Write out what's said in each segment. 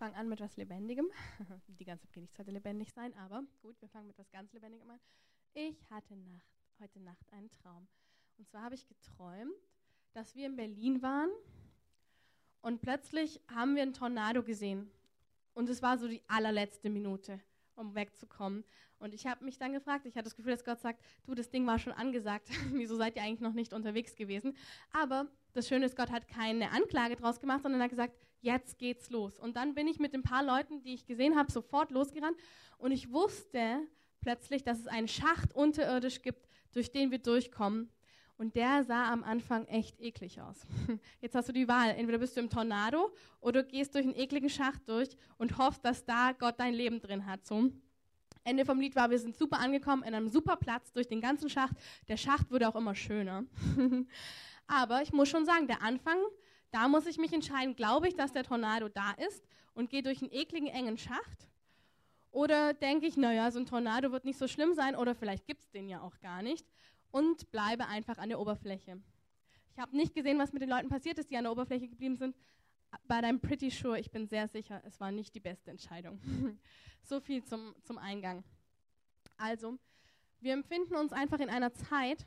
fange an mit was Lebendigem. Die ganze Predigt sollte lebendig sein, aber gut, wir fangen mit was ganz Lebendigem an. Ich hatte Nacht, heute Nacht einen Traum. Und zwar habe ich geträumt, dass wir in Berlin waren und plötzlich haben wir einen Tornado gesehen. Und es war so die allerletzte Minute, um wegzukommen. Und ich habe mich dann gefragt, ich hatte das Gefühl, dass Gott sagt, du, das Ding war schon angesagt. Wieso seid ihr eigentlich noch nicht unterwegs gewesen? Aber das Schöne ist, Gott hat keine Anklage draus gemacht, sondern hat gesagt, jetzt geht's los. Und dann bin ich mit ein paar Leuten, die ich gesehen habe, sofort losgerannt. Und ich wusste plötzlich, dass es einen Schacht unterirdisch gibt, durch den wir durchkommen. Und der sah am Anfang echt eklig aus. Jetzt hast du die Wahl. Entweder bist du im Tornado oder gehst durch einen ekligen Schacht durch und hoffst, dass da Gott dein Leben drin hat. So. Ende vom Lied war, wir sind super angekommen, in einem super Platz durch den ganzen Schacht. Der Schacht wurde auch immer schöner. Aber ich muss schon sagen, der Anfang, da muss ich mich entscheiden, glaube ich, dass der Tornado da ist und gehe durch einen ekligen, engen Schacht? Oder denke ich, naja, so ein Tornado wird nicht so schlimm sein oder vielleicht gibt es den ja auch gar nicht und bleibe einfach an der Oberfläche. Ich habe nicht gesehen, was mit den Leuten passiert ist, die an der Oberfläche geblieben sind, but I'm pretty sure, ich bin sehr sicher, es war nicht die beste Entscheidung. so viel zum, zum Eingang. Also, wir empfinden uns einfach in einer Zeit,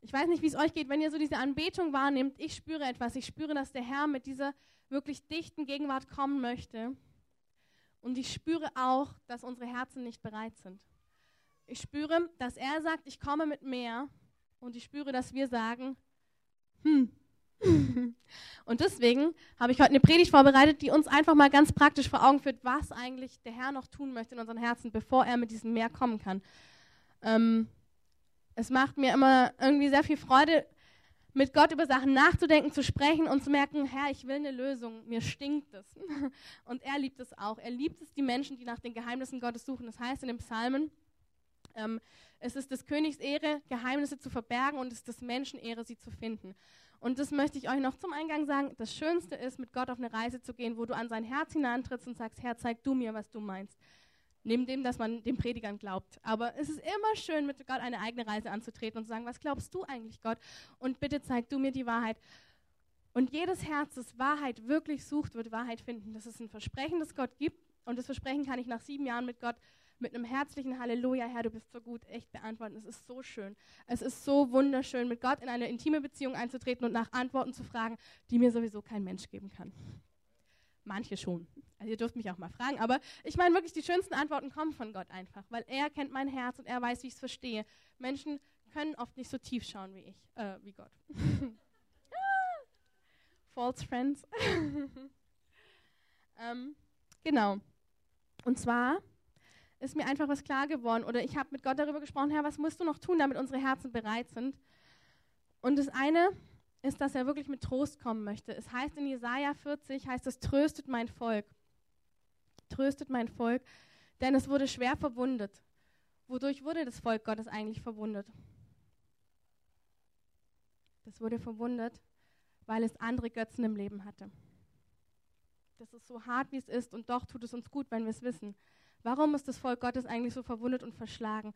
ich weiß nicht, wie es euch geht, wenn ihr so diese Anbetung wahrnehmt. Ich spüre etwas. Ich spüre, dass der Herr mit dieser wirklich dichten Gegenwart kommen möchte. Und ich spüre auch, dass unsere Herzen nicht bereit sind. Ich spüre, dass er sagt, ich komme mit mehr. Und ich spüre, dass wir sagen, hm. Und deswegen habe ich heute eine Predigt vorbereitet, die uns einfach mal ganz praktisch vor Augen führt, was eigentlich der Herr noch tun möchte in unseren Herzen, bevor er mit diesem Meer kommen kann. Ähm, es macht mir immer irgendwie sehr viel Freude, mit Gott über Sachen nachzudenken, zu sprechen und zu merken, Herr, ich will eine Lösung, mir stinkt es. Und er liebt es auch. Er liebt es, die Menschen, die nach den Geheimnissen Gottes suchen. Das heißt in den Psalmen, ähm, es ist des Königs Ehre, Geheimnisse zu verbergen und es ist des Menschen Ehre, sie zu finden. Und das möchte ich euch noch zum Eingang sagen. Das Schönste ist, mit Gott auf eine Reise zu gehen, wo du an sein Herz hineintrittst und sagst, Herr, zeig du mir, was du meinst neben dem, dass man den Predigern glaubt. Aber es ist immer schön, mit Gott eine eigene Reise anzutreten und zu sagen, was glaubst du eigentlich, Gott? Und bitte zeig du mir die Wahrheit. Und jedes Herz, das Wahrheit wirklich sucht, wird Wahrheit finden. Das ist ein Versprechen, das Gott gibt. Und das Versprechen kann ich nach sieben Jahren mit Gott mit einem herzlichen Halleluja, Herr, du bist so gut, echt beantworten. Es ist so schön. Es ist so wunderschön, mit Gott in eine intime Beziehung einzutreten und nach Antworten zu fragen, die mir sowieso kein Mensch geben kann. Manche schon. Also ihr dürft mich auch mal fragen, aber ich meine wirklich, die schönsten Antworten kommen von Gott einfach, weil er kennt mein Herz und er weiß, wie ich es verstehe. Menschen können oft nicht so tief schauen wie ich, äh, wie Gott. False Friends. ähm, genau. Und zwar ist mir einfach was klar geworden oder ich habe mit Gott darüber gesprochen, Herr, was musst du noch tun, damit unsere Herzen bereit sind? Und das eine ist, dass er wirklich mit Trost kommen möchte. Es heißt in Jesaja 40, heißt es, tröstet mein Volk. Tröstet mein Volk, denn es wurde schwer verwundet. Wodurch wurde das Volk Gottes eigentlich verwundet? Das wurde verwundet, weil es andere Götzen im Leben hatte. Das ist so hart, wie es ist, und doch tut es uns gut, wenn wir es wissen. Warum ist das Volk Gottes eigentlich so verwundet und verschlagen?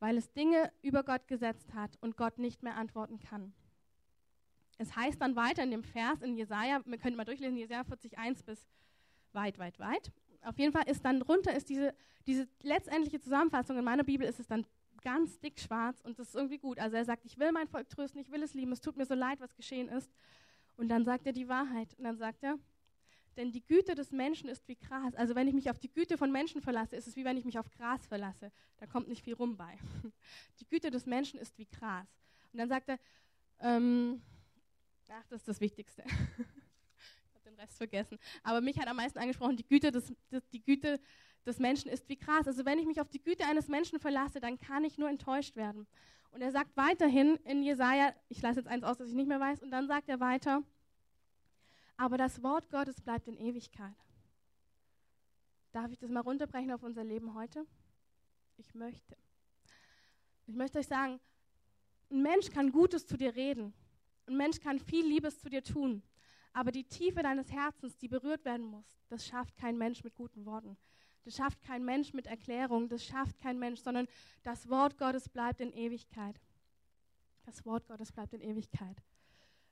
Weil es Dinge über Gott gesetzt hat und Gott nicht mehr antworten kann. Es heißt dann weiter in dem Vers in Jesaja, wir können mal durchlesen, Jesaja 41 bis weit, weit, weit. Auf jeden Fall ist dann drunter ist diese, diese letztendliche Zusammenfassung in meiner Bibel ist es dann ganz dick schwarz und das ist irgendwie gut. Also er sagt, ich will mein Volk trösten, ich will es lieben, es tut mir so leid, was geschehen ist. Und dann sagt er die Wahrheit und dann sagt er, denn die Güte des Menschen ist wie Gras. Also wenn ich mich auf die Güte von Menschen verlasse, ist es wie wenn ich mich auf Gras verlasse. Da kommt nicht viel rum bei. Die Güte des Menschen ist wie Gras. Und dann sagt er, ähm, Ach, das ist das Wichtigste. ich habe den Rest vergessen. Aber mich hat am meisten angesprochen, die Güte, des, die Güte des Menschen ist wie Gras. Also wenn ich mich auf die Güte eines Menschen verlasse, dann kann ich nur enttäuscht werden. Und er sagt weiterhin in Jesaja, ich lasse jetzt eins aus, das ich nicht mehr weiß, und dann sagt er weiter, aber das Wort Gottes bleibt in Ewigkeit. Darf ich das mal runterbrechen auf unser Leben heute? Ich möchte. Ich möchte euch sagen, ein Mensch kann Gutes zu dir reden. Ein Mensch kann viel Liebes zu dir tun, aber die Tiefe deines Herzens, die berührt werden muss, das schafft kein Mensch mit guten Worten. Das schafft kein Mensch mit Erklärung, das schafft kein Mensch, sondern das Wort Gottes bleibt in Ewigkeit. Das Wort Gottes bleibt in Ewigkeit.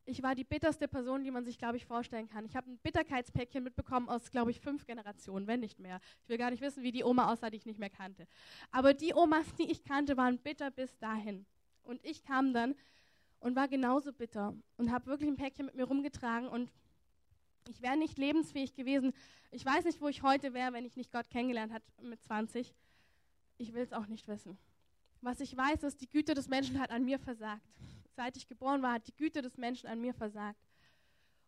Ich war die bitterste Person, die man sich, glaube ich, vorstellen kann. Ich habe ein Bitterkeitspäckchen mitbekommen aus, glaube ich, fünf Generationen, wenn nicht mehr. Ich will gar nicht wissen, wie die Oma aussah, die ich nicht mehr kannte. Aber die Omas, die ich kannte, waren bitter bis dahin. Und ich kam dann und war genauso bitter und habe wirklich ein Päckchen mit mir rumgetragen und ich wäre nicht lebensfähig gewesen. Ich weiß nicht, wo ich heute wäre, wenn ich nicht Gott kennengelernt hätte mit 20. Ich will es auch nicht wissen. Was ich weiß, ist, die Güte des Menschen hat an mir versagt. Seit ich geboren war, hat die Güte des Menschen an mir versagt.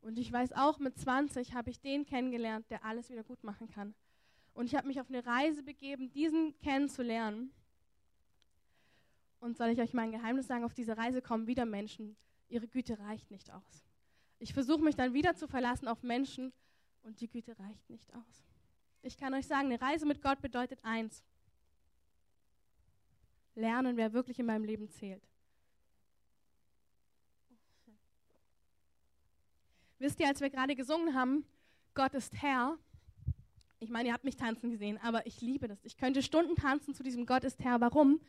Und ich weiß auch, mit 20 habe ich den kennengelernt, der alles wieder gut machen kann. Und ich habe mich auf eine Reise begeben, diesen kennenzulernen. Und soll ich euch mein Geheimnis sagen, auf diese Reise kommen wieder Menschen. Ihre Güte reicht nicht aus. Ich versuche mich dann wieder zu verlassen auf Menschen und die Güte reicht nicht aus. Ich kann euch sagen, eine Reise mit Gott bedeutet eins. Lernen, wer wirklich in meinem Leben zählt. Wisst ihr, als wir gerade gesungen haben, Gott ist Herr, ich meine, ihr habt mich tanzen gesehen, aber ich liebe das. Ich könnte Stunden tanzen zu diesem Gott ist Herr. Warum?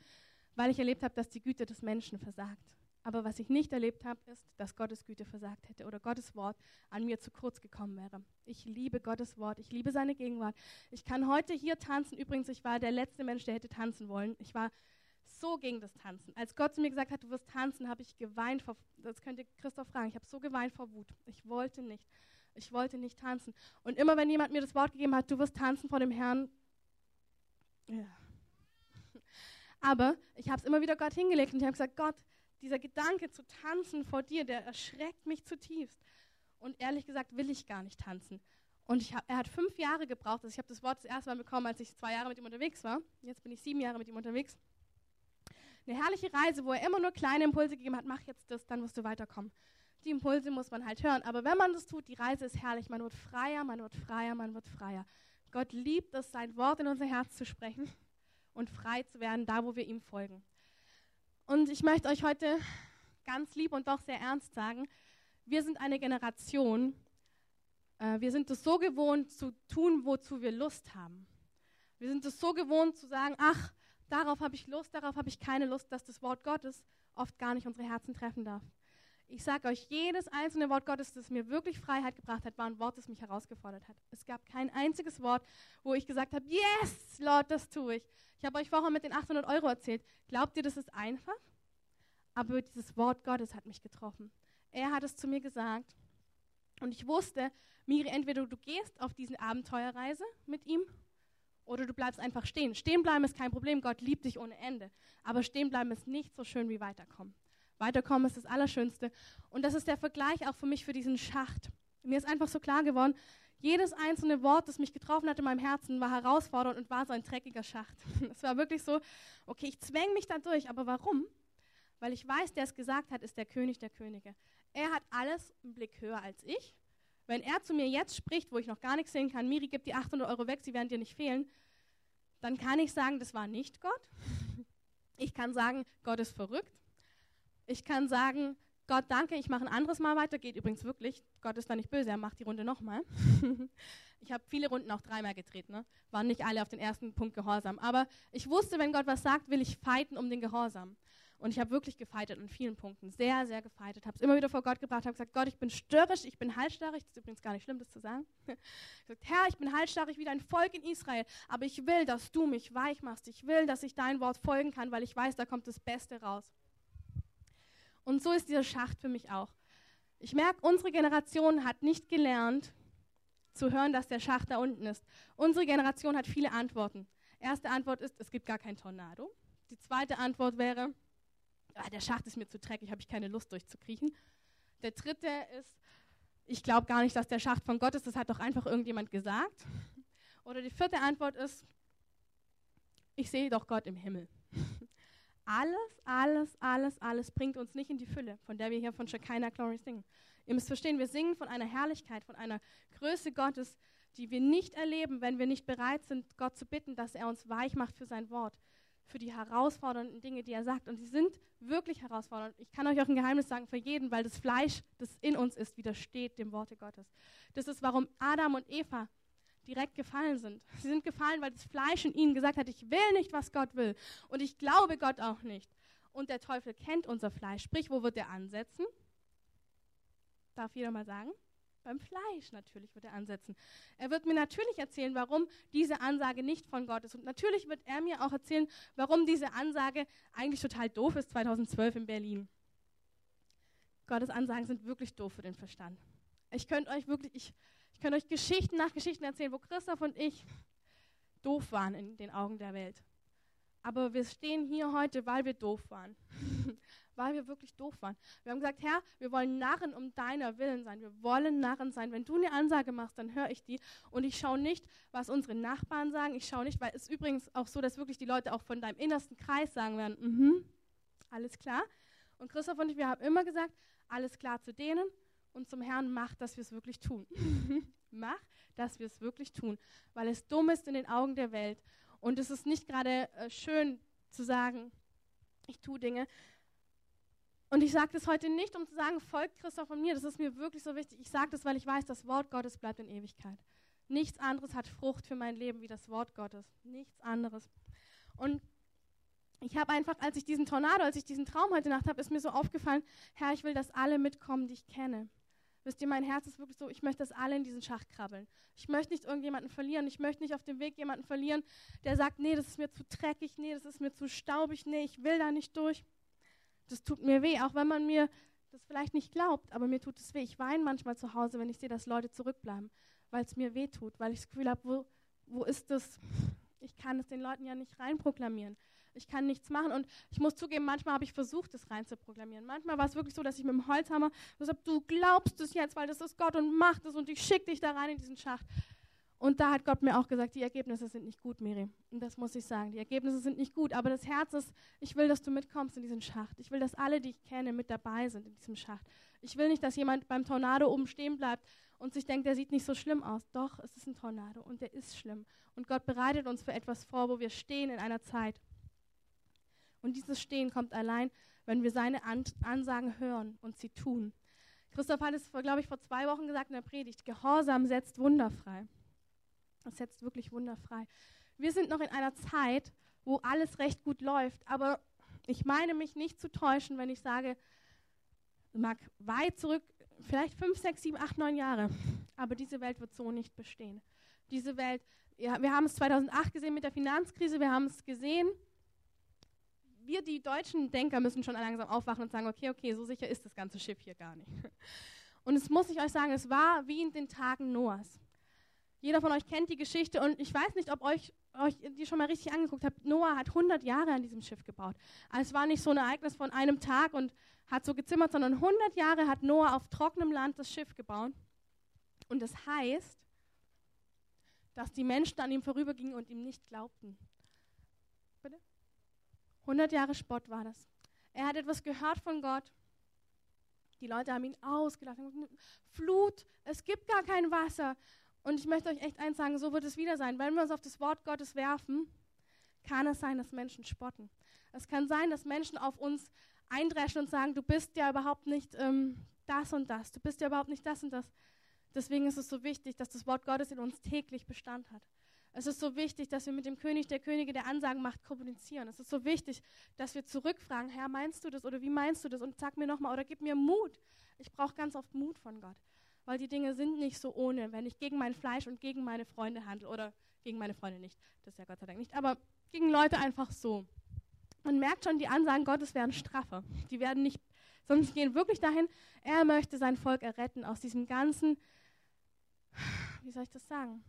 Weil ich erlebt habe, dass die Güte des Menschen versagt. Aber was ich nicht erlebt habe, ist, dass Gottes Güte versagt hätte oder Gottes Wort an mir zu kurz gekommen wäre. Ich liebe Gottes Wort, ich liebe seine Gegenwart. Ich kann heute hier tanzen. Übrigens, ich war der letzte Mensch, der hätte tanzen wollen. Ich war so gegen das Tanzen. Als Gott zu mir gesagt hat, du wirst tanzen, habe ich geweint vor, das könnt ihr Christoph fragen, ich habe so geweint vor Wut. Ich wollte nicht. Ich wollte nicht tanzen. Und immer wenn jemand mir das Wort gegeben hat, du wirst tanzen vor dem Herrn, ja. Aber ich habe es immer wieder Gott hingelegt und ich habe gesagt, Gott, dieser Gedanke zu tanzen vor dir, der erschreckt mich zutiefst. Und ehrlich gesagt will ich gar nicht tanzen. Und hab, er hat fünf Jahre gebraucht. Also ich habe das Wort das erste Mal bekommen, als ich zwei Jahre mit ihm unterwegs war. Jetzt bin ich sieben Jahre mit ihm unterwegs. Eine herrliche Reise, wo er immer nur kleine Impulse gegeben hat, mach jetzt das, dann wirst du weiterkommen. Die Impulse muss man halt hören. Aber wenn man das tut, die Reise ist herrlich. Man wird freier, man wird freier, man wird freier. Gott liebt es, sein Wort in unser Herz zu sprechen und frei zu werden, da wo wir ihm folgen. Und ich möchte euch heute ganz lieb und doch sehr ernst sagen, wir sind eine Generation, äh, wir sind es so gewohnt zu tun, wozu wir Lust haben. Wir sind es so gewohnt zu sagen, ach, darauf habe ich Lust, darauf habe ich keine Lust, dass das Wort Gottes oft gar nicht unsere Herzen treffen darf. Ich sage euch, jedes einzelne Wort Gottes, das mir wirklich Freiheit gebracht hat, war ein Wort, das mich herausgefordert hat. Es gab kein einziges Wort, wo ich gesagt habe, yes, Lord, das tue ich. Ich habe euch vorher mit den 800 Euro erzählt. Glaubt ihr, das ist einfach? Aber dieses Wort Gottes hat mich getroffen. Er hat es zu mir gesagt. Und ich wusste, Miri, entweder du gehst auf diese Abenteuerreise mit ihm oder du bleibst einfach stehen. Stehen bleiben ist kein Problem, Gott liebt dich ohne Ende. Aber stehen bleiben ist nicht so schön wie weiterkommen. Weiterkommen ist das Allerschönste. Und das ist der Vergleich auch für mich für diesen Schacht. Mir ist einfach so klar geworden, jedes einzelne Wort, das mich getroffen hat in meinem Herzen, war herausfordernd und war so ein dreckiger Schacht. Es war wirklich so, okay, ich zwänge mich da durch, aber warum? Weil ich weiß, der es gesagt hat, ist der König der Könige. Er hat alles einen Blick höher als ich. Wenn er zu mir jetzt spricht, wo ich noch gar nichts sehen kann, Miri, gib die 800 Euro weg, sie werden dir nicht fehlen, dann kann ich sagen, das war nicht Gott. Ich kann sagen, Gott ist verrückt. Ich kann sagen, Gott, danke, ich mache ein anderes Mal weiter. Geht übrigens wirklich. Gott ist da nicht böse, er macht die Runde nochmal. ich habe viele Runden auch dreimal gedreht. Ne? Waren nicht alle auf den ersten Punkt gehorsam. Aber ich wusste, wenn Gott was sagt, will ich fighten um den Gehorsam. Und ich habe wirklich gefeitet an vielen Punkten. Sehr, sehr gefeitet. Habe es immer wieder vor Gott gebracht. Habe gesagt, Gott, ich bin störrisch, ich bin halsstarrig. Das ist übrigens gar nicht schlimm, das zu sagen. ich gesagt, Herr, ich bin halsstarrig wie dein Volk in Israel. Aber ich will, dass du mich weich machst. Ich will, dass ich dein Wort folgen kann, weil ich weiß, da kommt das Beste raus. Und so ist dieser Schacht für mich auch. Ich merke, unsere Generation hat nicht gelernt zu hören, dass der Schacht da unten ist. Unsere Generation hat viele Antworten. Erste Antwort ist, es gibt gar kein Tornado. Die zweite Antwort wäre, ah, der Schacht ist mir zu dreckig, habe ich keine Lust durchzukriechen. Der dritte ist, ich glaube gar nicht, dass der Schacht von Gott ist, das hat doch einfach irgendjemand gesagt. Oder die vierte Antwort ist, ich sehe doch Gott im Himmel. Alles, alles, alles, alles bringt uns nicht in die Fülle, von der wir hier von Shekinah Glory singen. Ihr müsst verstehen, wir singen von einer Herrlichkeit, von einer Größe Gottes, die wir nicht erleben, wenn wir nicht bereit sind, Gott zu bitten, dass er uns weich macht für sein Wort, für die herausfordernden Dinge, die er sagt. Und sie sind wirklich herausfordernd. Ich kann euch auch ein Geheimnis sagen für jeden, weil das Fleisch, das in uns ist, widersteht dem Worte Gottes. Das ist, warum Adam und Eva direkt gefallen sind. Sie sind gefallen, weil das Fleisch in ihnen gesagt hat, ich will nicht, was Gott will. Und ich glaube Gott auch nicht. Und der Teufel kennt unser Fleisch. Sprich, wo wird er ansetzen? Darf jeder mal sagen? Beim Fleisch natürlich wird er ansetzen. Er wird mir natürlich erzählen, warum diese Ansage nicht von Gott ist. Und natürlich wird er mir auch erzählen, warum diese Ansage eigentlich total doof ist 2012 in Berlin. Gottes Ansagen sind wirklich doof für den Verstand. Ich könnte euch wirklich, ich, ich könnte euch Geschichten nach Geschichten erzählen, wo Christoph und ich doof waren in den Augen der Welt. Aber wir stehen hier heute, weil wir doof waren. weil wir wirklich doof waren. Wir haben gesagt, Herr, wir wollen Narren um deiner Willen sein. Wir wollen Narren sein. Wenn du eine Ansage machst, dann höre ich die. Und ich schaue nicht, was unsere Nachbarn sagen. Ich schaue nicht, weil es übrigens auch so, dass wirklich die Leute auch von deinem innersten Kreis sagen werden, mhm, alles klar. Und Christoph und ich, wir haben immer gesagt, alles klar zu denen und zum Herrn, mach, dass wir es wirklich tun. mach, dass wir es wirklich tun, weil es dumm ist in den Augen der Welt. Und es ist nicht gerade äh, schön zu sagen, ich tue Dinge, und ich sage das heute nicht, um zu sagen, folgt Christoph von mir. Das ist mir wirklich so wichtig. Ich sage das, weil ich weiß, das Wort Gottes bleibt in Ewigkeit. Nichts anderes hat Frucht für mein Leben wie das Wort Gottes. Nichts anderes. Und ich habe einfach, als ich diesen Tornado, als ich diesen Traum heute Nacht habe, ist mir so aufgefallen, Herr, ich will, dass alle mitkommen, die ich kenne. Wisst ihr, mein Herz ist wirklich so, ich möchte, dass alle in diesen Schacht krabbeln. Ich möchte nicht irgendjemanden verlieren. Ich möchte nicht auf dem Weg jemanden verlieren, der sagt, nee, das ist mir zu dreckig, nee, das ist mir zu staubig, nee, ich will da nicht durch das tut mir weh, auch wenn man mir das vielleicht nicht glaubt, aber mir tut es weh. Ich weine manchmal zu Hause, wenn ich sehe, dass Leute zurückbleiben, weil es mir weh tut, weil ich das Gefühl habe, wo, wo ist das? Ich kann es den Leuten ja nicht reinproklamieren. Ich kann nichts machen und ich muss zugeben, manchmal habe ich versucht, es reinzuproklamieren. Manchmal war es wirklich so, dass ich mit dem Holzhammer gesagt habe, du glaubst es jetzt, weil das ist Gott und macht es und ich schicke dich da rein in diesen Schacht. Und da hat Gott mir auch gesagt, die Ergebnisse sind nicht gut, Miri. Und das muss ich sagen. Die Ergebnisse sind nicht gut, aber das Herz ist, ich will, dass du mitkommst in diesen Schacht. Ich will, dass alle, die ich kenne, mit dabei sind in diesem Schacht. Ich will nicht, dass jemand beim Tornado oben stehen bleibt und sich denkt, der sieht nicht so schlimm aus. Doch, es ist ein Tornado und der ist schlimm. Und Gott bereitet uns für etwas vor, wo wir stehen in einer Zeit. Und dieses Stehen kommt allein, wenn wir seine Ansagen hören und sie tun. Christoph hat es, glaube ich, vor zwei Wochen gesagt in der Predigt, Gehorsam setzt Wunder frei. Das setzt wirklich wunderfrei. Wir sind noch in einer Zeit, wo alles recht gut läuft, aber ich meine mich nicht zu täuschen, wenn ich sage, mag weit zurück, vielleicht fünf, sechs, sieben, acht, neun Jahre, aber diese Welt wird so nicht bestehen. Diese Welt, ja, wir haben es 2008 gesehen mit der Finanzkrise, wir haben es gesehen. Wir, die deutschen Denker, müssen schon langsam aufwachen und sagen, okay, okay, so sicher ist das ganze Schiff hier gar nicht. Und es muss ich euch sagen, es war wie in den Tagen Noahs. Jeder von euch kennt die Geschichte und ich weiß nicht, ob euch, euch die schon mal richtig angeguckt habt. Noah hat 100 Jahre an diesem Schiff gebaut. Also es war nicht so ein Ereignis von einem Tag und hat so gezimmert, sondern 100 Jahre hat Noah auf trockenem Land das Schiff gebaut. Und das heißt, dass die Menschen an ihm vorübergingen und ihm nicht glaubten. Bitte? 100 Jahre Spott war das. Er hat etwas gehört von Gott. Die Leute haben ihn ausgelacht. Flut, es gibt gar kein Wasser. Und ich möchte euch echt eins sagen, so wird es wieder sein. Wenn wir uns auf das Wort Gottes werfen, kann es sein, dass Menschen spotten. Es kann sein, dass Menschen auf uns eindreschen und sagen, du bist ja überhaupt nicht ähm, das und das, du bist ja überhaupt nicht das und das. Deswegen ist es so wichtig, dass das Wort Gottes in uns täglich Bestand hat. Es ist so wichtig, dass wir mit dem König der Könige der Ansagen macht kommunizieren. Es ist so wichtig, dass wir zurückfragen, Herr, meinst du das oder wie meinst du das? Und sag mir nochmal oder gib mir Mut. Ich brauche ganz oft Mut von Gott weil die Dinge sind nicht so ohne, wenn ich gegen mein Fleisch und gegen meine Freunde handle oder gegen meine Freunde nicht, das ist ja Gott sei Dank nicht, aber gegen Leute einfach so. Man merkt schon, die Ansagen Gottes werden straffer. Die werden nicht, sie gehen wirklich dahin, er möchte sein Volk erretten aus diesem ganzen, wie soll ich das sagen?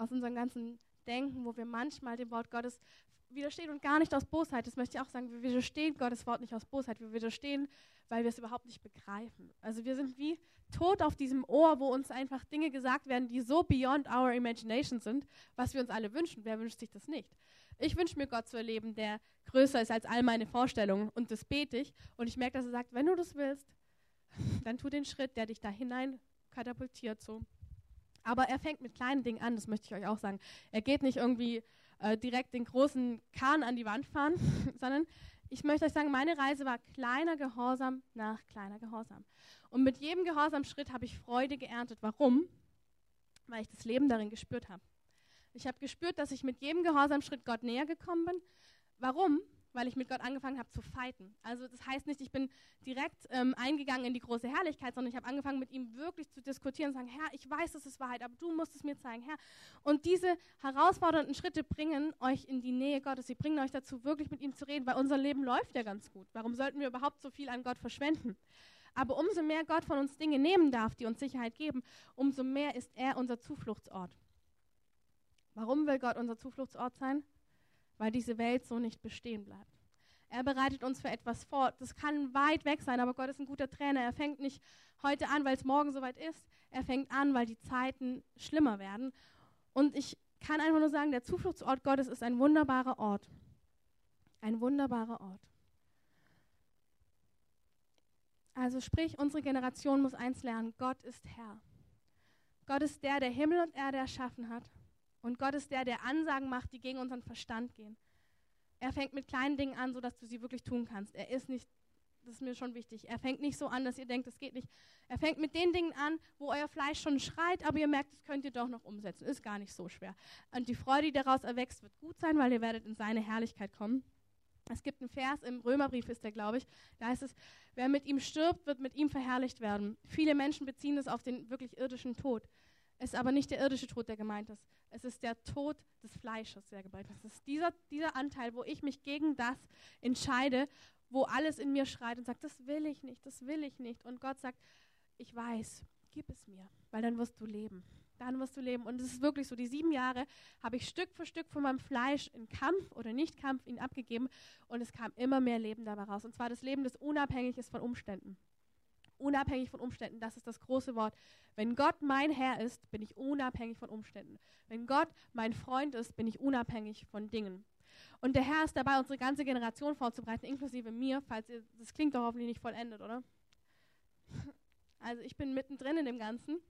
Aus unserem ganzen Denken, wo wir manchmal dem Wort Gottes widerstehen und gar nicht aus Bosheit. Das möchte ich auch sagen. Wir widerstehen Gottes Wort nicht aus Bosheit. Wir widerstehen, weil wir es überhaupt nicht begreifen. Also wir sind wie tot auf diesem Ohr, wo uns einfach Dinge gesagt werden, die so beyond our imagination sind, was wir uns alle wünschen. Wer wünscht sich das nicht? Ich wünsche mir Gott zu erleben, der größer ist als all meine Vorstellungen. Und das bete ich. Und ich merke, dass er sagt, wenn du das willst, dann tu den Schritt, der dich da hinein katapultiert so. Aber er fängt mit kleinen Dingen an, das möchte ich euch auch sagen. Er geht nicht irgendwie äh, direkt den großen Kahn an die Wand fahren, sondern ich möchte euch sagen, meine Reise war kleiner Gehorsam nach kleiner Gehorsam. Und mit jedem Gehorsamschritt habe ich Freude geerntet. Warum? Weil ich das Leben darin gespürt habe. Ich habe gespürt, dass ich mit jedem Gehorsamschritt Gott näher gekommen bin. Warum? Weil ich mit Gott angefangen habe zu fighten. Also das heißt nicht, ich bin direkt ähm, eingegangen in die große Herrlichkeit, sondern ich habe angefangen mit ihm wirklich zu diskutieren und sagen, Herr, ich weiß, das ist Wahrheit, aber du musst es mir zeigen, Herr. Und diese herausfordernden Schritte bringen euch in die Nähe Gottes. Sie bringen euch dazu, wirklich mit ihm zu reden, weil unser Leben läuft ja ganz gut. Warum sollten wir überhaupt so viel an Gott verschwenden? Aber umso mehr Gott von uns Dinge nehmen darf, die uns Sicherheit geben, umso mehr ist er unser Zufluchtsort. Warum will Gott unser Zufluchtsort sein? Weil diese Welt so nicht bestehen bleibt. Er bereitet uns für etwas vor. Das kann weit weg sein, aber Gott ist ein guter Trainer. Er fängt nicht heute an, weil es morgen soweit ist. Er fängt an, weil die Zeiten schlimmer werden. Und ich kann einfach nur sagen, der Zufluchtsort Gottes ist ein wunderbarer Ort. Ein wunderbarer Ort. Also sprich, unsere Generation muss eins lernen, Gott ist Herr. Gott ist der, der Himmel und Erde erschaffen hat. Und Gott ist der, der Ansagen macht, die gegen unseren Verstand gehen. Er fängt mit kleinen Dingen an, sodass du sie wirklich tun kannst. Er ist nicht, das ist mir schon wichtig, er fängt nicht so an, dass ihr denkt, das geht nicht. Er fängt mit den Dingen an, wo euer Fleisch schon schreit, aber ihr merkt, das könnt ihr doch noch umsetzen. Ist gar nicht so schwer. Und die Freude, die daraus erwächst, wird gut sein, weil ihr werdet in seine Herrlichkeit kommen. Es gibt einen Vers im Römerbrief, ist der, glaube ich. Da heißt es, wer mit ihm stirbt, wird mit ihm verherrlicht werden. Viele Menschen beziehen das auf den wirklich irdischen Tod. Es ist aber nicht der irdische Tod, der gemeint ist. Es ist der Tod des Fleisches, der gemeint ist. Es ist dieser, dieser Anteil, wo ich mich gegen das entscheide, wo alles in mir schreit und sagt, das will ich nicht, das will ich nicht. Und Gott sagt, ich weiß, gib es mir, weil dann wirst du leben. Dann wirst du leben. Und es ist wirklich so, die sieben Jahre habe ich Stück für Stück von meinem Fleisch in Kampf oder Nicht-Kampf ihn abgegeben und es kam immer mehr Leben dabei raus. Und zwar das Leben, das unabhängig ist von Umständen unabhängig von Umständen. Das ist das große Wort. Wenn Gott mein Herr ist, bin ich unabhängig von Umständen. Wenn Gott mein Freund ist, bin ich unabhängig von Dingen. Und der Herr ist dabei, unsere ganze Generation vorzubereiten, inklusive mir, falls ihr, das klingt doch hoffentlich nicht vollendet, oder? Also ich bin mittendrin in dem Ganzen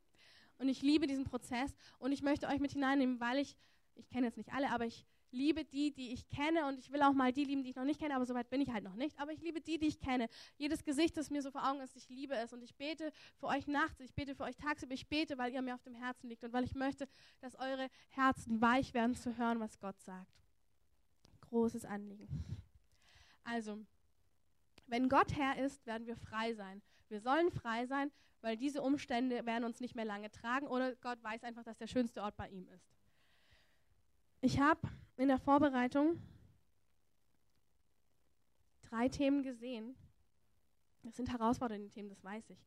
und ich liebe diesen Prozess und ich möchte euch mit hineinnehmen, weil ich, ich kenne jetzt nicht alle, aber ich liebe die, die ich kenne und ich will auch mal die lieben, die ich noch nicht kenne, aber soweit bin ich halt noch nicht. Aber ich liebe die, die ich kenne. Jedes Gesicht, das mir so vor Augen ist, ich liebe es und ich bete für euch nachts, ich bete für euch tagsüber, ich bete, weil ihr mir auf dem Herzen liegt und weil ich möchte, dass eure Herzen weich werden zu hören, was Gott sagt. Großes Anliegen. Also, wenn Gott Herr ist, werden wir frei sein. Wir sollen frei sein, weil diese Umstände werden uns nicht mehr lange tragen oder Gott weiß einfach, dass der schönste Ort bei ihm ist. Ich habe in der Vorbereitung drei Themen gesehen. Das sind herausfordernde Themen, das weiß ich.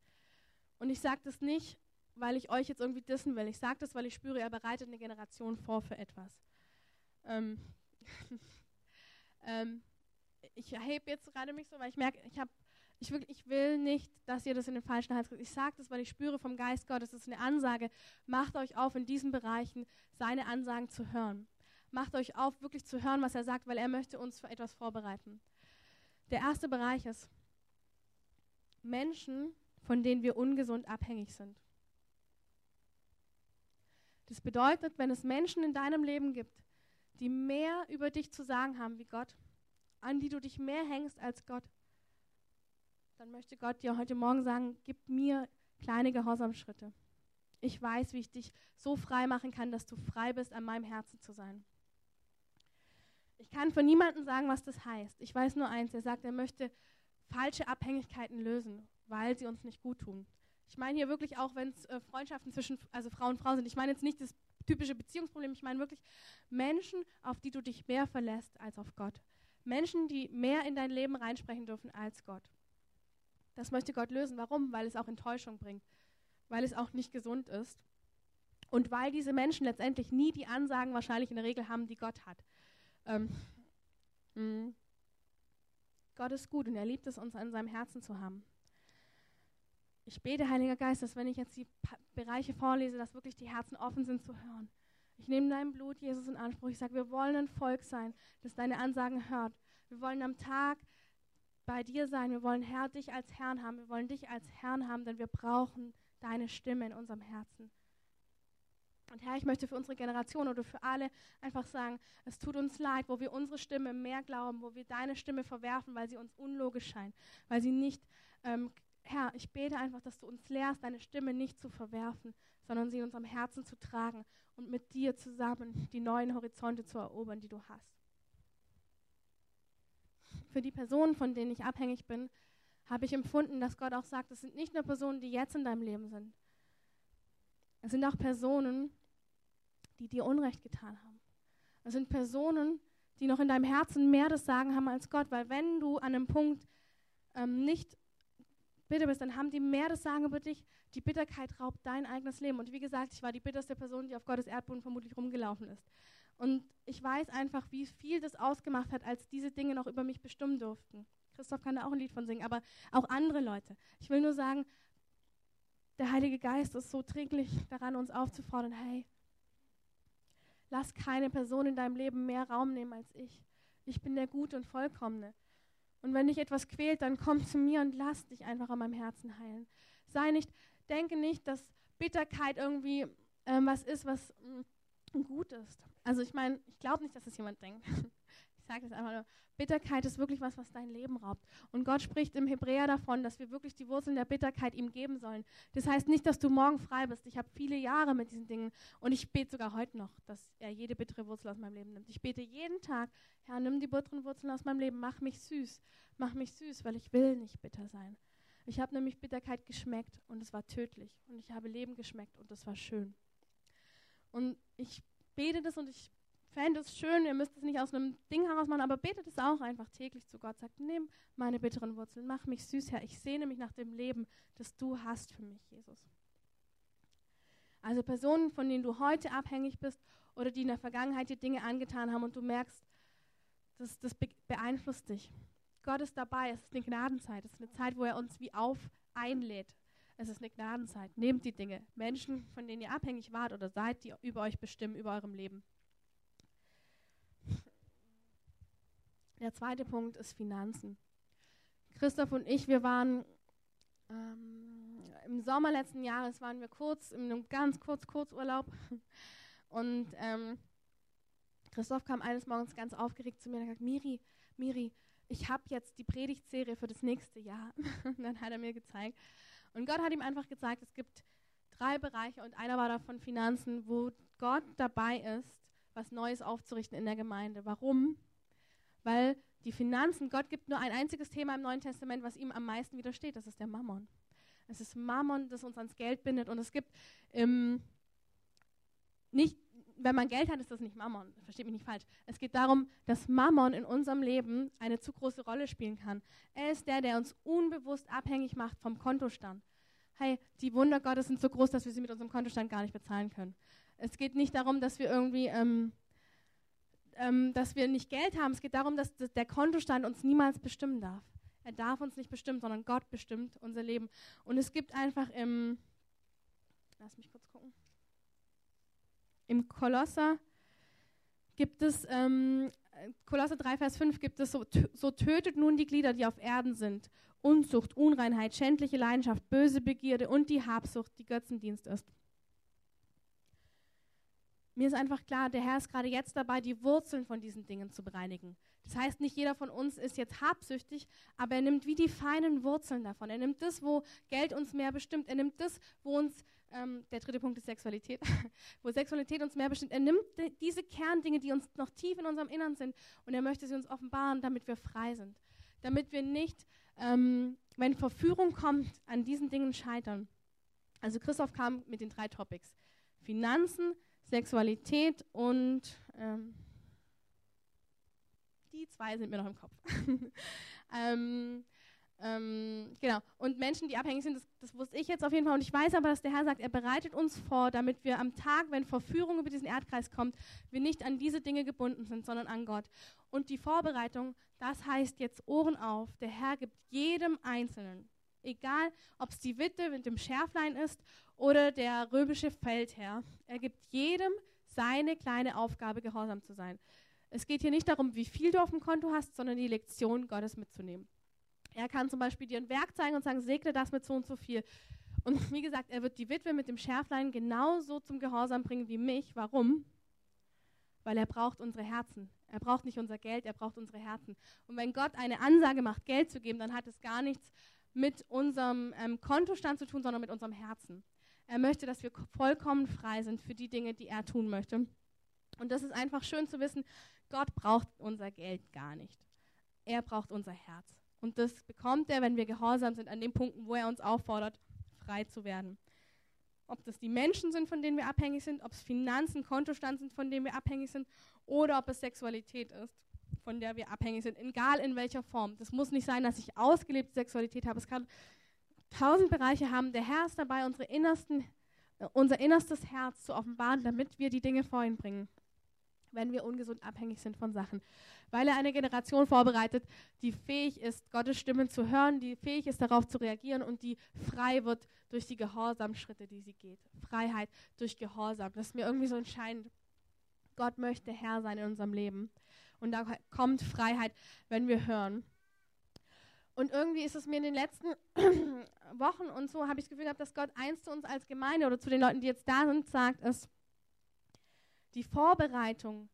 Und ich sage das nicht, weil ich euch jetzt irgendwie dissen will. Ich sage das, weil ich spüre, er bereitet eine Generation vor für etwas. Ähm, ähm, ich erhebe jetzt gerade mich so, weil ich merke, ich ich, wirklich, ich will nicht, dass ihr das in den falschen Hals kriegt. Ich sage das, weil ich spüre vom Geist Gottes, das ist eine Ansage. Macht euch auf, in diesen Bereichen seine Ansagen zu hören macht euch auf, wirklich zu hören, was er sagt, weil er möchte uns für etwas vorbereiten. Der erste Bereich ist Menschen, von denen wir ungesund abhängig sind. Das bedeutet, wenn es Menschen in deinem Leben gibt, die mehr über dich zu sagen haben wie Gott, an die du dich mehr hängst als Gott, dann möchte Gott dir heute Morgen sagen, gib mir kleine Gehorsamschritte. Ich weiß, wie ich dich so frei machen kann, dass du frei bist, an meinem Herzen zu sein. Ich kann von niemandem sagen, was das heißt. Ich weiß nur eins, er sagt, er möchte falsche Abhängigkeiten lösen, weil sie uns nicht gut tun. Ich meine hier wirklich auch, wenn es äh, Freundschaften zwischen also Frau und Frau sind. Ich meine jetzt nicht das typische Beziehungsproblem, ich meine wirklich Menschen, auf die du dich mehr verlässt als auf Gott. Menschen, die mehr in dein Leben reinsprechen dürfen als Gott. Das möchte Gott lösen. Warum? Weil es auch Enttäuschung bringt, weil es auch nicht gesund ist und weil diese Menschen letztendlich nie die Ansagen wahrscheinlich in der Regel haben, die Gott hat. Ähm, hm. Gott ist gut und er liebt es, uns an seinem Herzen zu haben. Ich bete, Heiliger Geist, dass wenn ich jetzt die pa Bereiche vorlese, dass wirklich die Herzen offen sind zu hören. Ich nehme dein Blut, Jesus, in Anspruch. Ich sage, wir wollen ein Volk sein, das deine Ansagen hört. Wir wollen am Tag bei dir sein. Wir wollen Herr dich als Herrn haben. Wir wollen dich als Herrn haben, denn wir brauchen deine Stimme in unserem Herzen. Und Herr, ich möchte für unsere Generation oder für alle einfach sagen, es tut uns leid, wo wir unsere Stimme mehr glauben, wo wir deine Stimme verwerfen, weil sie uns unlogisch scheint, weil sie nicht, ähm, Herr, ich bete einfach, dass du uns lehrst, deine Stimme nicht zu verwerfen, sondern sie in unserem Herzen zu tragen und mit dir zusammen die neuen Horizonte zu erobern, die du hast. für die Personen, von denen ich abhängig bin, habe ich empfunden, dass Gott auch sagt, es sind nicht nur Personen, die jetzt in deinem Leben sind. Es sind auch Personen, die dir Unrecht getan haben. Es sind Personen, die noch in deinem Herzen mehr das Sagen haben als Gott, weil wenn du an einem Punkt ähm, nicht bitter bist, dann haben die mehr das Sagen über dich. Die Bitterkeit raubt dein eigenes Leben. Und wie gesagt, ich war die bitterste Person, die auf Gottes Erdboden vermutlich rumgelaufen ist. Und ich weiß einfach, wie viel das ausgemacht hat, als diese Dinge noch über mich bestimmen durften. Christoph kann da auch ein Lied von singen, aber auch andere Leute. Ich will nur sagen, der Heilige Geist ist so dringlich daran, uns aufzufordern, hey, lass keine Person in deinem Leben mehr Raum nehmen als ich. Ich bin der Gute und Vollkommene. Und wenn dich etwas quält, dann komm zu mir und lass dich einfach an meinem Herzen heilen. Sei nicht, denke nicht, dass Bitterkeit irgendwie ähm, was ist, was mh, mm, gut ist. Also ich meine, ich glaube nicht, dass das jemand denkt. Ich sage das einfach nur. Bitterkeit ist wirklich was, was dein Leben raubt. Und Gott spricht im Hebräer davon, dass wir wirklich die Wurzeln der Bitterkeit ihm geben sollen. Das heißt nicht, dass du morgen frei bist. Ich habe viele Jahre mit diesen Dingen und ich bete sogar heute noch, dass er jede bittere Wurzel aus meinem Leben nimmt. Ich bete jeden Tag, Herr, nimm die bitteren Wurzeln aus meinem Leben, mach mich süß, mach mich süß, weil ich will nicht bitter sein. Ich habe nämlich Bitterkeit geschmeckt und es war tödlich. Und ich habe Leben geschmeckt und es war schön. Und ich bete das und ich fände es schön, ihr müsst es nicht aus einem Ding heraus machen, aber betet es auch einfach täglich zu Gott. Sagt, nimm meine bitteren Wurzeln, mach mich süß, Herr. Ich sehne mich nach dem Leben, das du hast für mich, Jesus. Also Personen, von denen du heute abhängig bist oder die in der Vergangenheit dir Dinge angetan haben und du merkst, das, das beeinflusst dich. Gott ist dabei, es ist eine Gnadenzeit, es ist eine Zeit, wo er uns wie auf einlädt. Es ist eine Gnadenzeit. Nehmt die Dinge. Menschen, von denen ihr abhängig wart oder seid, die über euch bestimmen, über eurem Leben. Der zweite Punkt ist Finanzen. Christoph und ich, wir waren ähm, im Sommer letzten Jahres, waren wir kurz, in einem ganz kurz Kurzurlaub. Und ähm, Christoph kam eines Morgens ganz aufgeregt zu mir und hat gesagt, Miri, Miri, ich habe jetzt die Predigtserie für das nächste Jahr. und dann hat er mir gezeigt. Und Gott hat ihm einfach gezeigt, es gibt drei Bereiche und einer war davon Finanzen, wo Gott dabei ist, was Neues aufzurichten in der Gemeinde. Warum? Weil die Finanzen, Gott gibt nur ein einziges Thema im Neuen Testament, was ihm am meisten widersteht, das ist der Mammon. Es ist Mammon, das uns ans Geld bindet und es gibt ähm, nicht, wenn man Geld hat, ist das nicht Mammon, versteht mich nicht falsch. Es geht darum, dass Mammon in unserem Leben eine zu große Rolle spielen kann. Er ist der, der uns unbewusst abhängig macht vom Kontostand. Hey, die Wunder Gottes sind so groß, dass wir sie mit unserem Kontostand gar nicht bezahlen können. Es geht nicht darum, dass wir irgendwie ähm, ähm, dass wir nicht Geld haben. Es geht darum, dass, der Kontostand uns niemals bestimmen darf. Er darf uns nicht bestimmen, sondern Gott bestimmt unser Leben. Und es gibt einfach im, lass mich kurz gucken, im Kolosser gibt es, ähm, Kolosser 3, Vers 5 gibt es, so, so tötet nun die Glieder, die auf Erden sind. Unzucht, Unreinheit, schändliche Leidenschaft, böse Begierde und die Habsucht, die Götzendienst ist mir ist einfach klar, der Herr ist gerade jetzt dabei, die Wurzeln von diesen Dingen zu bereinigen. Das heißt, nicht jeder von uns ist jetzt habsüchtig, aber er nimmt wie die feinen Wurzeln davon. Er nimmt das, wo Geld uns mehr bestimmt. Er nimmt das, wo uns, ähm, der dritte Punkt ist Sexualität, wo Sexualität uns mehr bestimmt. Er nimmt diese Kerndinge, die uns noch tief in unserem Innern sind, und er möchte sie uns offenbaren, damit wir frei sind. Damit wir nicht, ähm, wenn Verführung kommt, an diesen Dingen scheitern. Also Christoph kam mit den drei Topics. Finanzen, Sexualität und ähm, die zwei sind mir noch im Kopf. ähm, ähm, genau. Und Menschen, die abhängig sind, das, das, wusste ich jetzt auf jeden Fall. Und ich weiß aber, dass der Herr sagt, er bereitet uns vor, damit wir am Tag, wenn Verführung über diesen Erdkreis kommt, wir nicht an diese Dinge gebunden sind, sondern an Gott. Und die Vorbereitung, das heißt jetzt Ohren auf. Der Herr gibt jedem Einzelnen, egal ob es die Witte mit dem Schärflein ist oder der römische Feldherr. Er gibt jedem seine kleine Aufgabe, gehorsam zu sein. Es geht hier nicht darum, wie viel du auf dem Konto hast, sondern die Lektion Gottes mitzunehmen. Er kann zum Beispiel dir ein Werk zeigen und sagen, segne das mit so und so viel. Und wie gesagt, er wird die Witwe mit dem Schärflein genauso zum Gehorsam bringen wie mich. Warum? Weil er braucht unsere Herzen. Er braucht nicht unser Geld, er braucht unsere Herzen. Und wenn Gott eine Ansage macht, Geld zu geben, dann hat es gar nichts mit unserem ähm, Kontostand zu tun, sondern mit unserem Herzen. Er möchte, dass wir vollkommen frei sind für die Dinge, die er tun möchte. Und das ist einfach schön zu wissen, Gott braucht unser Geld gar nicht. er braucht unser Herz. Und das bekommt er, wenn wir gehorsam sind an den Punkten, wo er uns auffordert, frei zu werden. Ob das die Menschen sind, von denen wir abhängig sind, ob es Finanzen, Kontostand sind, von denen wir abhängig sind, oder ob es Sexualität ist, von der wir abhängig sind, egal in welcher Form. Das muss nicht sein, dass ich ausgelebte Sexualität habe. Es kann tausend Bereiche haben. Der Herr ist dabei, unsere innersten, äh, unser innerstes Herz zu offenbaren, damit wir die Dinge vor ihn bringen, wenn wir ungesund abhängig sind von Sachen. Weil er eine Generation vorbereitet, die fähig ist, Gottes Stimme zu hören, die fähig ist, darauf zu reagieren und die frei wird durch die Gehorsamschritte, die sie geht. Freiheit durch Gehorsam. Das ist mir irgendwie so entscheidend. Gott möchte Herr sein in unserem Leben. Und da kommt Freiheit, wenn wir hören. Und irgendwie ist es mir in den letzten Wochen und so, habe ich das Gefühl gehabt, dass Gott eins zu uns als Gemeinde oder zu den Leuten, die jetzt da sind, sagt, ist, die Vorbereitung,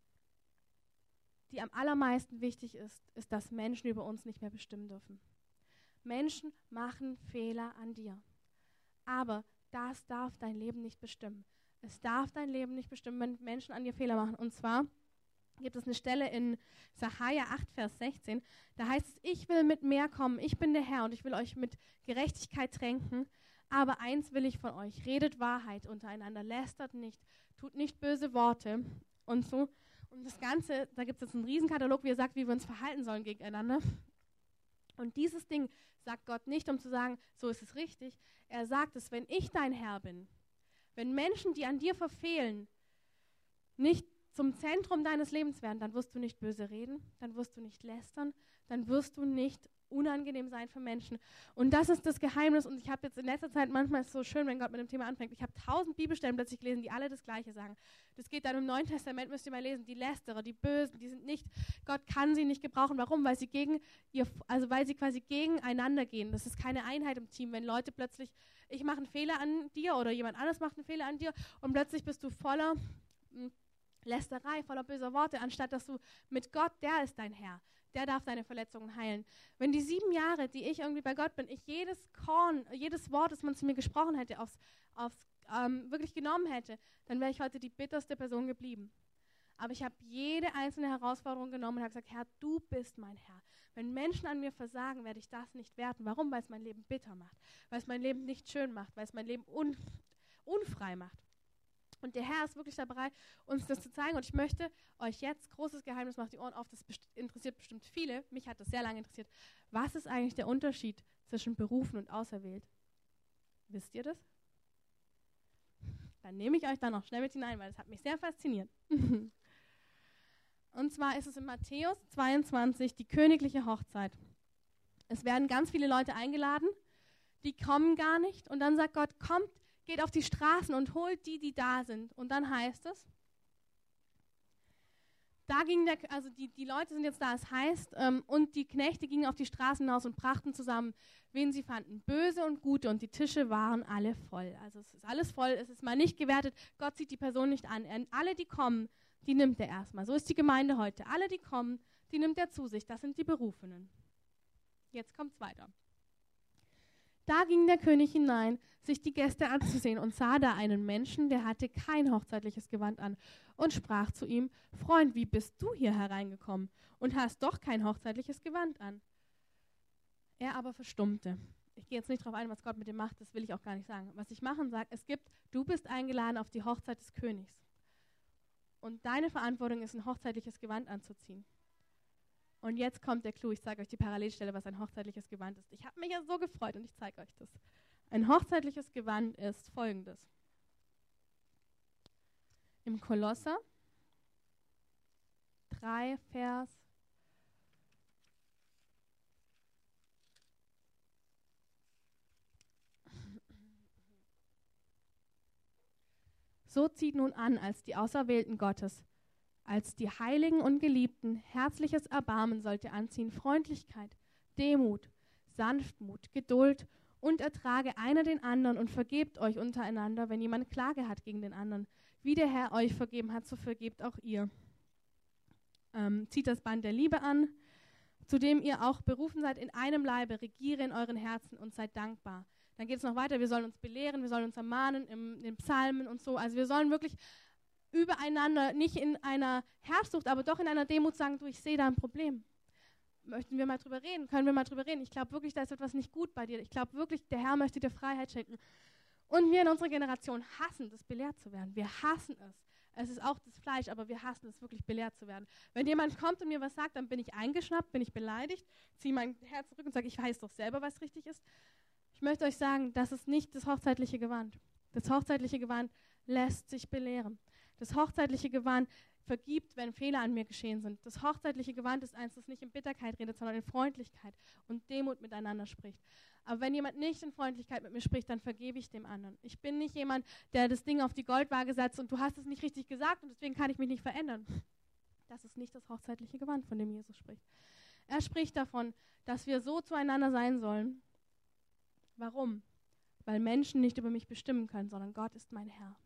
die am allermeisten wichtig ist, ist, dass Menschen über uns nicht mehr bestimmen dürfen. Menschen machen Fehler an dir. Aber das darf dein Leben nicht bestimmen. Es darf dein Leben nicht bestimmen, wenn Menschen an dir Fehler machen. Und zwar gibt es eine Stelle in Sacharja 8, Vers 16. Da heißt es, ich will mit mehr kommen, ich bin der Herr und ich will euch mit Gerechtigkeit tränken. Aber eins will ich von euch, redet Wahrheit untereinander, lästert nicht, tut nicht böse Worte und so. Und das Ganze, da gibt es jetzt einen Riesenkatalog, wie er sagt, wie wir uns verhalten sollen gegeneinander. Und dieses Ding sagt Gott nicht, um zu sagen, so ist es richtig. Er sagt es, wenn ich dein Herr bin, wenn Menschen, die an dir verfehlen, nicht zum Zentrum deines Lebens werden, dann wirst du nicht böse reden, dann wirst du nicht lästern, dann wirst du nicht unangenehm sein für Menschen. Und das ist das Geheimnis. Und ich habe jetzt in letzter Zeit, manchmal ist so schön, wenn Gott mit dem Thema anfängt. Ich habe tausend Bibelstellen plötzlich gelesen, die alle das Gleiche sagen. Das geht dann im Neuen Testament, müsst ihr mal lesen. Die Lästerer, die Bösen, die sind nicht, Gott kann sie nicht gebrauchen. Warum? Weil sie gegen ihr, also weil sie quasi gegeneinander gehen. Das ist keine Einheit im Team. Wenn Leute plötzlich, ich mache einen Fehler an dir oder jemand anderes macht einen Fehler an dir und plötzlich bist du voller hm, Lästerei, voller böser Worte, anstatt dass du mit Gott, der ist dein Herr, der darf deine Verletzungen heilen. Wenn die sieben Jahre, die ich irgendwie bei Gott bin, ich jedes Korn, jedes Wort, das man zu mir gesprochen hätte, aufs, aufs, ähm, wirklich genommen hätte, dann wäre ich heute die bitterste Person geblieben. Aber ich habe jede einzelne Herausforderung genommen und habe gesagt, Herr, du bist mein Herr. Wenn Menschen an mir versagen, werde ich das nicht werten. Warum? Weil es mein Leben bitter macht, weil es mein Leben nicht schön macht, weil es mein Leben un unfrei macht. Und der Herr ist wirklich dabei, uns das zu zeigen. Und ich möchte euch jetzt, großes Geheimnis, macht die Ohren auf, das interessiert bestimmt viele. Mich hat das sehr lange interessiert. Was ist eigentlich der Unterschied zwischen berufen und auserwählt? Wisst ihr das? Dann nehme ich euch da noch schnell mit hinein, weil das hat mich sehr fasziniert. und zwar ist es in Matthäus 22 die königliche Hochzeit. Es werden ganz viele Leute eingeladen, die kommen gar nicht. Und dann sagt Gott, kommt geht auf die Straßen und holt die, die da sind. Und dann heißt es, da ging der, also die, die Leute sind jetzt da, es heißt, ähm, und die Knechte gingen auf die Straßen hinaus und brachten zusammen, wen sie fanden, böse und gute, und die Tische waren alle voll. Also es ist alles voll, es ist mal nicht gewertet, Gott sieht die Person nicht an. Er, alle, die kommen, die nimmt er erstmal. So ist die Gemeinde heute. Alle, die kommen, die nimmt er zu sich. Das sind die Berufenen. Jetzt kommt es weiter. Da ging der König hinein, sich die Gäste anzusehen und sah da einen Menschen, der hatte kein hochzeitliches Gewand an und sprach zu ihm, Freund, wie bist du hier hereingekommen und hast doch kein hochzeitliches Gewand an? Er aber verstummte. Ich gehe jetzt nicht darauf ein, was Gott mit ihm macht, das will ich auch gar nicht sagen. Was ich machen sage, es gibt, du bist eingeladen auf die Hochzeit des Königs. Und deine Verantwortung ist, ein hochzeitliches Gewand anzuziehen. Und jetzt kommt der Clou. Ich zeige euch die Parallelstelle, was ein hochzeitliches Gewand ist. Ich habe mich ja so gefreut und ich zeige euch das. Ein hochzeitliches Gewand ist folgendes. Im Kolosser 3, Vers So zieht nun an als die Auserwählten Gottes, als die Heiligen und Geliebten herzliches Erbarmen sollte anziehen, Freundlichkeit, Demut, Sanftmut, Geduld und ertrage einer den anderen und vergebt euch untereinander, wenn jemand Klage hat gegen den anderen. Wie der Herr euch vergeben hat, so vergebt auch ihr. Ähm, zieht das Band der Liebe an, zu dem ihr auch berufen seid, in einem Leibe, regiere in euren Herzen und seid dankbar. Dann geht es noch weiter, wir sollen uns belehren, wir sollen uns ermahnen in den Psalmen und so. Also wir sollen wirklich übereinander, nicht in einer Herrschsucht, aber doch in einer Demut sagen, du, ich sehe da ein Problem. möchten wir mal drüber reden? Können wir mal drüber reden? Ich glaube wirklich, da ist etwas nicht gut bei dir. Ich glaube wirklich, der Herr möchte dir Freiheit schenken. Und wir in unserer Generation hassen das, belehrt zu werden. Wir hassen es. Es ist auch das Fleisch, aber wir hassen es wirklich, belehrt zu werden. Wenn jemand kommt und mir was sagt, dann bin ich eingeschnappt, bin ich beleidigt, ziehe mein Herz zurück und sage, ich weiß doch selber, was richtig ist. Ich möchte euch sagen, das ist nicht das hochzeitliche Gewand. Das hochzeitliche Gewand lässt sich belehren. Das hochzeitliche Gewand vergibt, wenn Fehler an mir geschehen sind. Das hochzeitliche Gewand ist eins, das nicht in Bitterkeit redet, sondern in Freundlichkeit und Demut miteinander spricht. Aber wenn jemand nicht in Freundlichkeit mit mir spricht, dann vergebe ich dem anderen. Ich bin nicht jemand, der das Ding auf die Goldwaage setzt und du hast es nicht richtig gesagt und deswegen kann ich mich nicht verändern. Das ist nicht das hochzeitliche Gewand, von dem Jesus spricht. Er spricht davon, dass wir so zueinander sein sollen. Warum? Weil Menschen nicht über mich bestimmen können, sondern Gott ist mein Herr.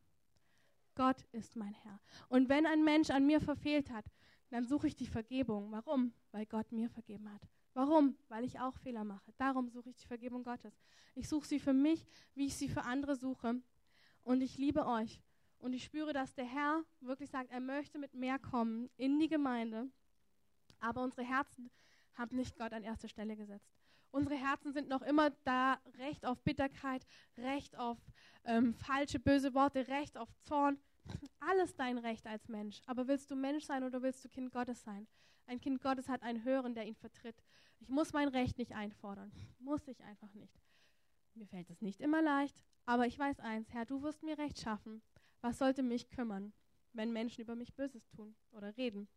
Gott ist mein Herr. Und wenn ein Mensch an mir verfehlt hat, dann suche ich die Vergebung. Warum? Weil Gott mir vergeben hat. Warum? Weil ich auch Fehler mache. Darum suche ich die Vergebung Gottes. Ich suche sie für mich, wie ich sie für andere suche. Und ich liebe euch. Und ich spüre, dass der Herr wirklich sagt, er möchte mit mehr kommen in die Gemeinde. Aber unsere Herzen haben nicht Gott an erste Stelle gesetzt. Unsere Herzen sind noch immer da, recht auf Bitterkeit, recht auf ähm, falsche, böse Worte, recht auf Zorn. Alles dein Recht als Mensch. Aber willst du Mensch sein oder willst du Kind Gottes sein? Ein Kind Gottes hat einen Hören, der ihn vertritt. Ich muss mein Recht nicht einfordern. Muss ich einfach nicht. Mir fällt es nicht immer leicht, aber ich weiß eins, Herr, du wirst mir Recht schaffen. Was sollte mich kümmern, wenn Menschen über mich Böses tun oder reden?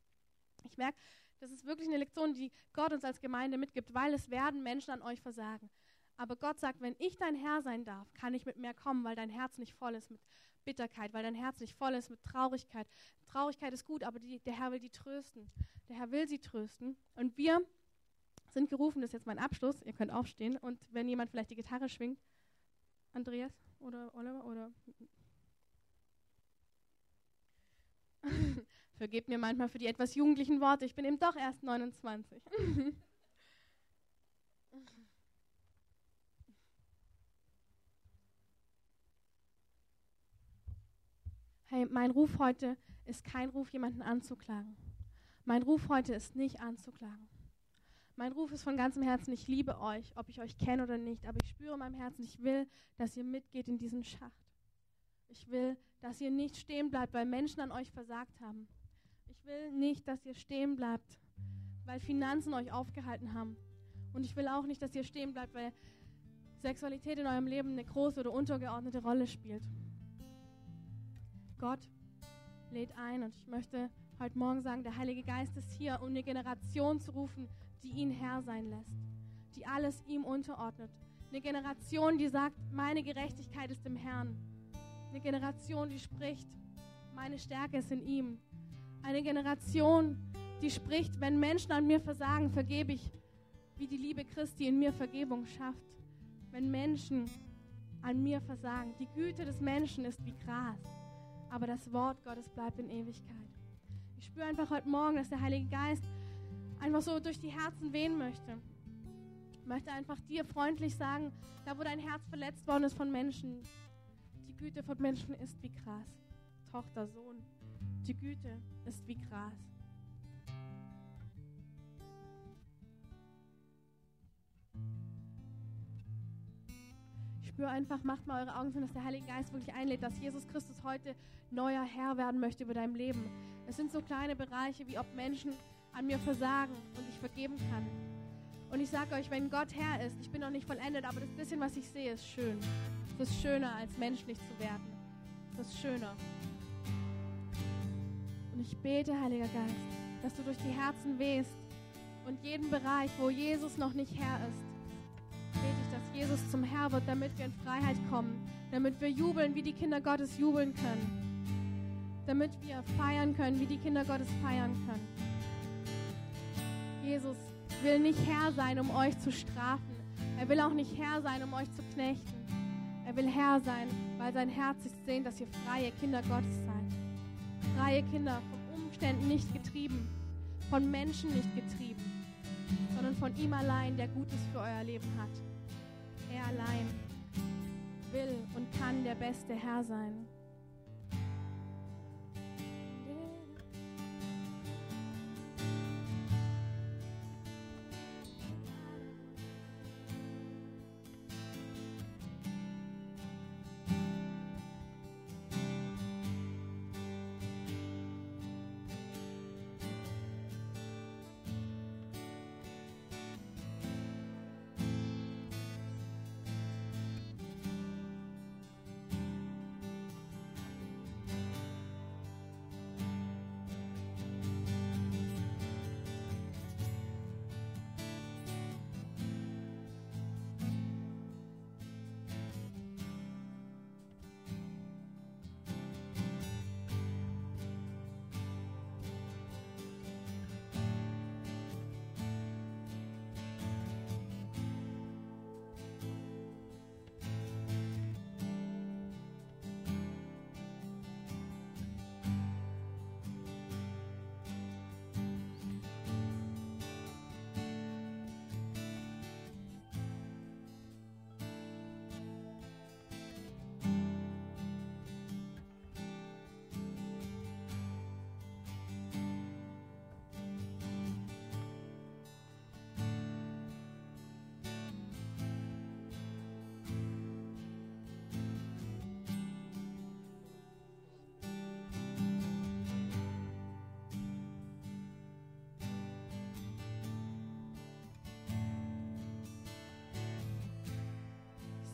Ich merke, das ist wirklich eine Lektion, die Gott uns als Gemeinde mitgibt, weil es werden Menschen an euch versagen. Aber Gott sagt, wenn ich dein Herr sein darf, kann ich mit mehr kommen, weil dein Herz nicht voll ist mit Bitterkeit, weil dein Herz nicht voll ist mit Traurigkeit. Traurigkeit ist gut, aber die, der Herr will die trösten. Der Herr will sie trösten. Und wir sind gerufen, das ist jetzt mein Abschluss, ihr könnt aufstehen. Und wenn jemand vielleicht die Gitarre schwingt, Andreas oder Oliver oder. Vergebt mir manchmal für die etwas jugendlichen Worte, ich bin eben doch erst 29. Hey, mein Ruf heute ist kein Ruf, jemanden anzuklagen. Mein Ruf heute ist nicht anzuklagen. Mein Ruf ist von ganzem Herzen, ich liebe euch, ob ich euch kenne oder nicht, aber ich spüre in meinem Herzen, ich will, dass ihr mitgeht in diesen Schacht. Ich will, dass ihr nicht stehen bleibt, weil Menschen an euch versagt haben. Ich will nicht, dass ihr stehen bleibt, weil Finanzen euch aufgehalten haben. Und ich will auch nicht, dass ihr stehen bleibt, weil Sexualität in eurem Leben eine große oder untergeordnete Rolle spielt. Gott lädt ein und ich möchte heute Morgen sagen, der Heilige Geist ist hier, um eine Generation zu rufen, die ihn Herr sein lässt, die alles ihm unterordnet. Eine Generation, die sagt, meine Gerechtigkeit ist im Herrn. Eine Generation, die spricht, meine Stärke ist in ihm. Eine Generation, die spricht, wenn Menschen an mir versagen, vergebe ich, wie die Liebe Christi in mir Vergebung schafft. Wenn Menschen an mir versagen, die Güte des Menschen ist wie Gras aber das Wort Gottes bleibt in Ewigkeit. Ich spüre einfach heute Morgen, dass der Heilige Geist einfach so durch die Herzen wehen möchte. Ich möchte einfach dir freundlich sagen, da wo dein Herz verletzt worden ist von Menschen, die Güte von Menschen ist wie Gras. Tochter, Sohn, die Güte ist wie Gras. spüre einfach, macht mal eure Augen zu, dass der Heilige Geist wirklich einlädt, dass Jesus Christus heute neuer Herr werden möchte über dein Leben. Es sind so kleine Bereiche, wie ob Menschen an mir versagen und ich vergeben kann. Und ich sage euch, wenn Gott Herr ist, ich bin noch nicht vollendet, aber das bisschen, was ich sehe, ist schön. Es ist schöner, als menschlich zu werden. Es ist schöner. Und ich bete, Heiliger Geist, dass du durch die Herzen wehst und jeden Bereich, wo Jesus noch nicht Herr ist, bete ich, dass Jesus zum Herr wird, damit wir in Freiheit kommen, damit wir jubeln, wie die Kinder Gottes jubeln können, damit wir feiern können, wie die Kinder Gottes feiern können. Jesus will nicht Herr sein, um euch zu strafen. Er will auch nicht Herr sein, um euch zu knechten. Er will Herr sein, weil sein Herz sich sehnt, dass ihr freie Kinder Gottes seid. Freie Kinder, von Umständen nicht getrieben, von Menschen nicht getrieben, sondern von ihm allein, der Gutes für euer Leben hat. Er allein will und kann der beste Herr sein.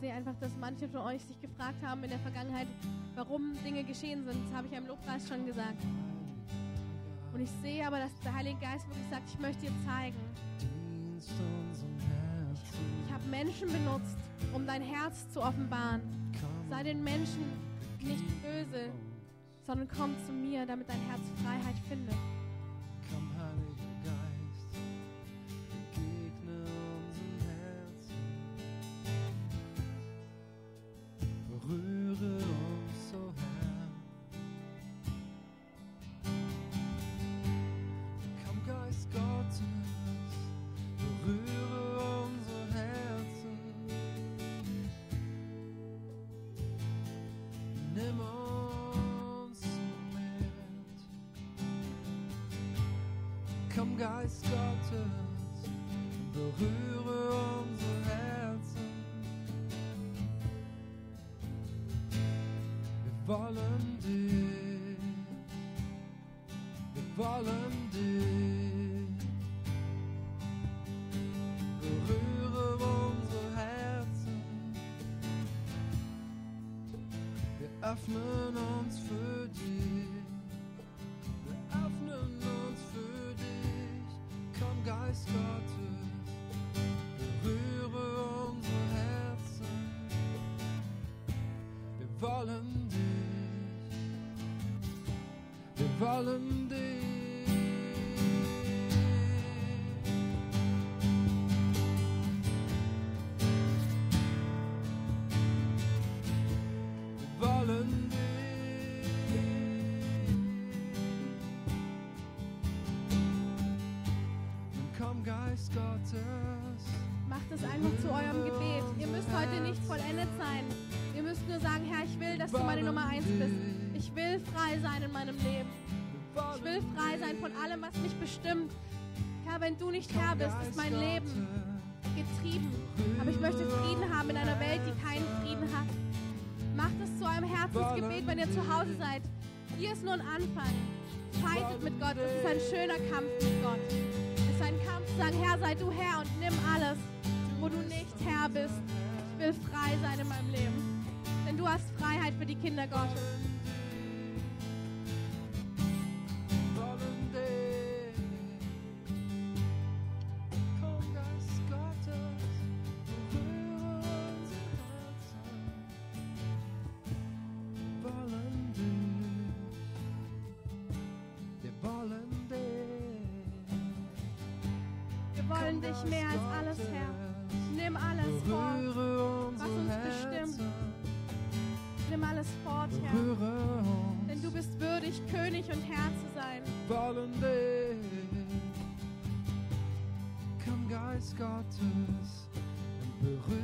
Sehe einfach, dass manche von euch sich gefragt haben in der Vergangenheit, warum Dinge geschehen sind. Das habe ich ja im Lobpreis schon gesagt. Und ich sehe aber, dass der Heilige Geist wirklich sagt, ich möchte dir zeigen. Ich habe Menschen benutzt, um dein Herz zu offenbaren. Sei den Menschen nicht böse, sondern komm zu mir, damit dein Herz Freiheit findet. Wir öffnen uns für dich. Geist Gottes, berühre unsere Herzen. Wir wollen dich, wir wollen dich. Es einfach zu eurem Gebet. Ihr müsst heute nicht vollendet sein. Ihr müsst nur sagen, Herr, ich will, dass du meine Nummer eins bist. Ich will frei sein in meinem Leben. Ich will frei sein von allem, was mich bestimmt. Herr, wenn du nicht Herr bist, ist mein Leben getrieben. Aber ich möchte Frieden haben in einer Welt, die keinen Frieden hat. Macht es zu eurem Herzensgebet, wenn ihr zu Hause seid. Hier ist nur ein Anfang. Fightet mit Gott. Es ist ein schöner Kampf mit Gott. Es ist ein Kampf sagen, Herr, sei du Herr und nimm alles wo du nicht Herr bist. Ich will frei sein in meinem Leben. Denn du hast Freiheit für die Kinder Gottes. Dich mehr als alles, Herr. Nimm alles fort, was uns bestimmt. Nimm alles fort, Herr. Denn du bist würdig, König und Herr zu sein. Komm, Geist Gottes, berühre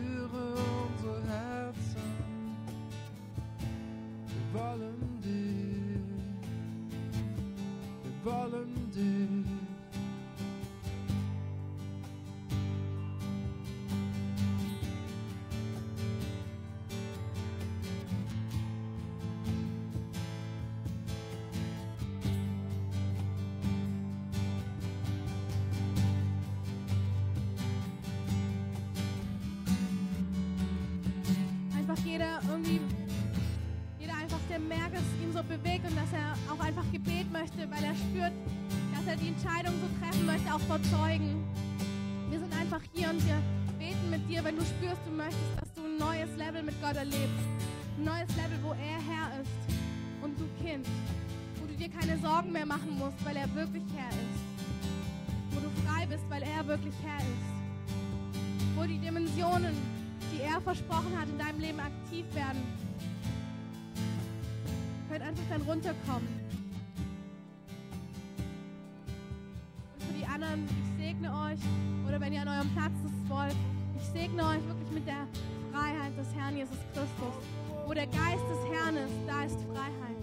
möchte, weil er spürt, dass er die Entscheidung so treffen möchte, auch vor Zeugen. Wir sind einfach hier und wir beten mit dir, wenn du spürst, du möchtest, dass du ein neues Level mit Gott erlebst. Ein neues Level, wo er Herr ist und du Kind. Wo du dir keine Sorgen mehr machen musst, weil er wirklich Herr ist. Wo du frei bist, weil er wirklich Herr ist. Wo die Dimensionen, die er versprochen hat, in deinem Leben aktiv werden. Könnt einfach dann runterkommen. anderen, ich segne euch, oder wenn ihr an eurem Platz das wollt, ich segne euch wirklich mit der Freiheit des Herrn Jesus Christus. Wo der Geist des Herrn ist, da ist Freiheit.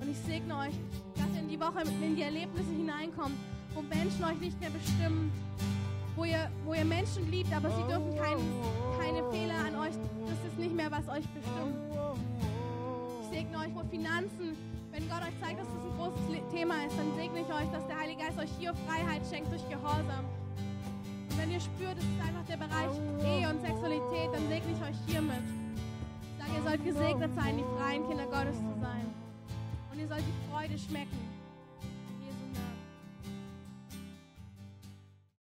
Und ich segne euch, dass ihr in die Woche in die Erlebnisse hineinkommt, wo Menschen euch nicht mehr bestimmen, wo ihr, wo ihr Menschen liebt, aber sie dürfen kein, keine Fehler an euch, das ist nicht mehr, was euch bestimmt. Ich segne euch, wo Finanzen wenn Gott euch zeigt, dass das ein großes Thema ist, dann segne ich euch, dass der Heilige Geist euch hier Freiheit schenkt durch Gehorsam. Und wenn ihr spürt, es ist einfach der Bereich Ehe und Sexualität, dann segne ich euch hiermit. sollt gesegnet sein, die freien Kinder Gottes zu sein. Und ihr sollt die Freude schmecken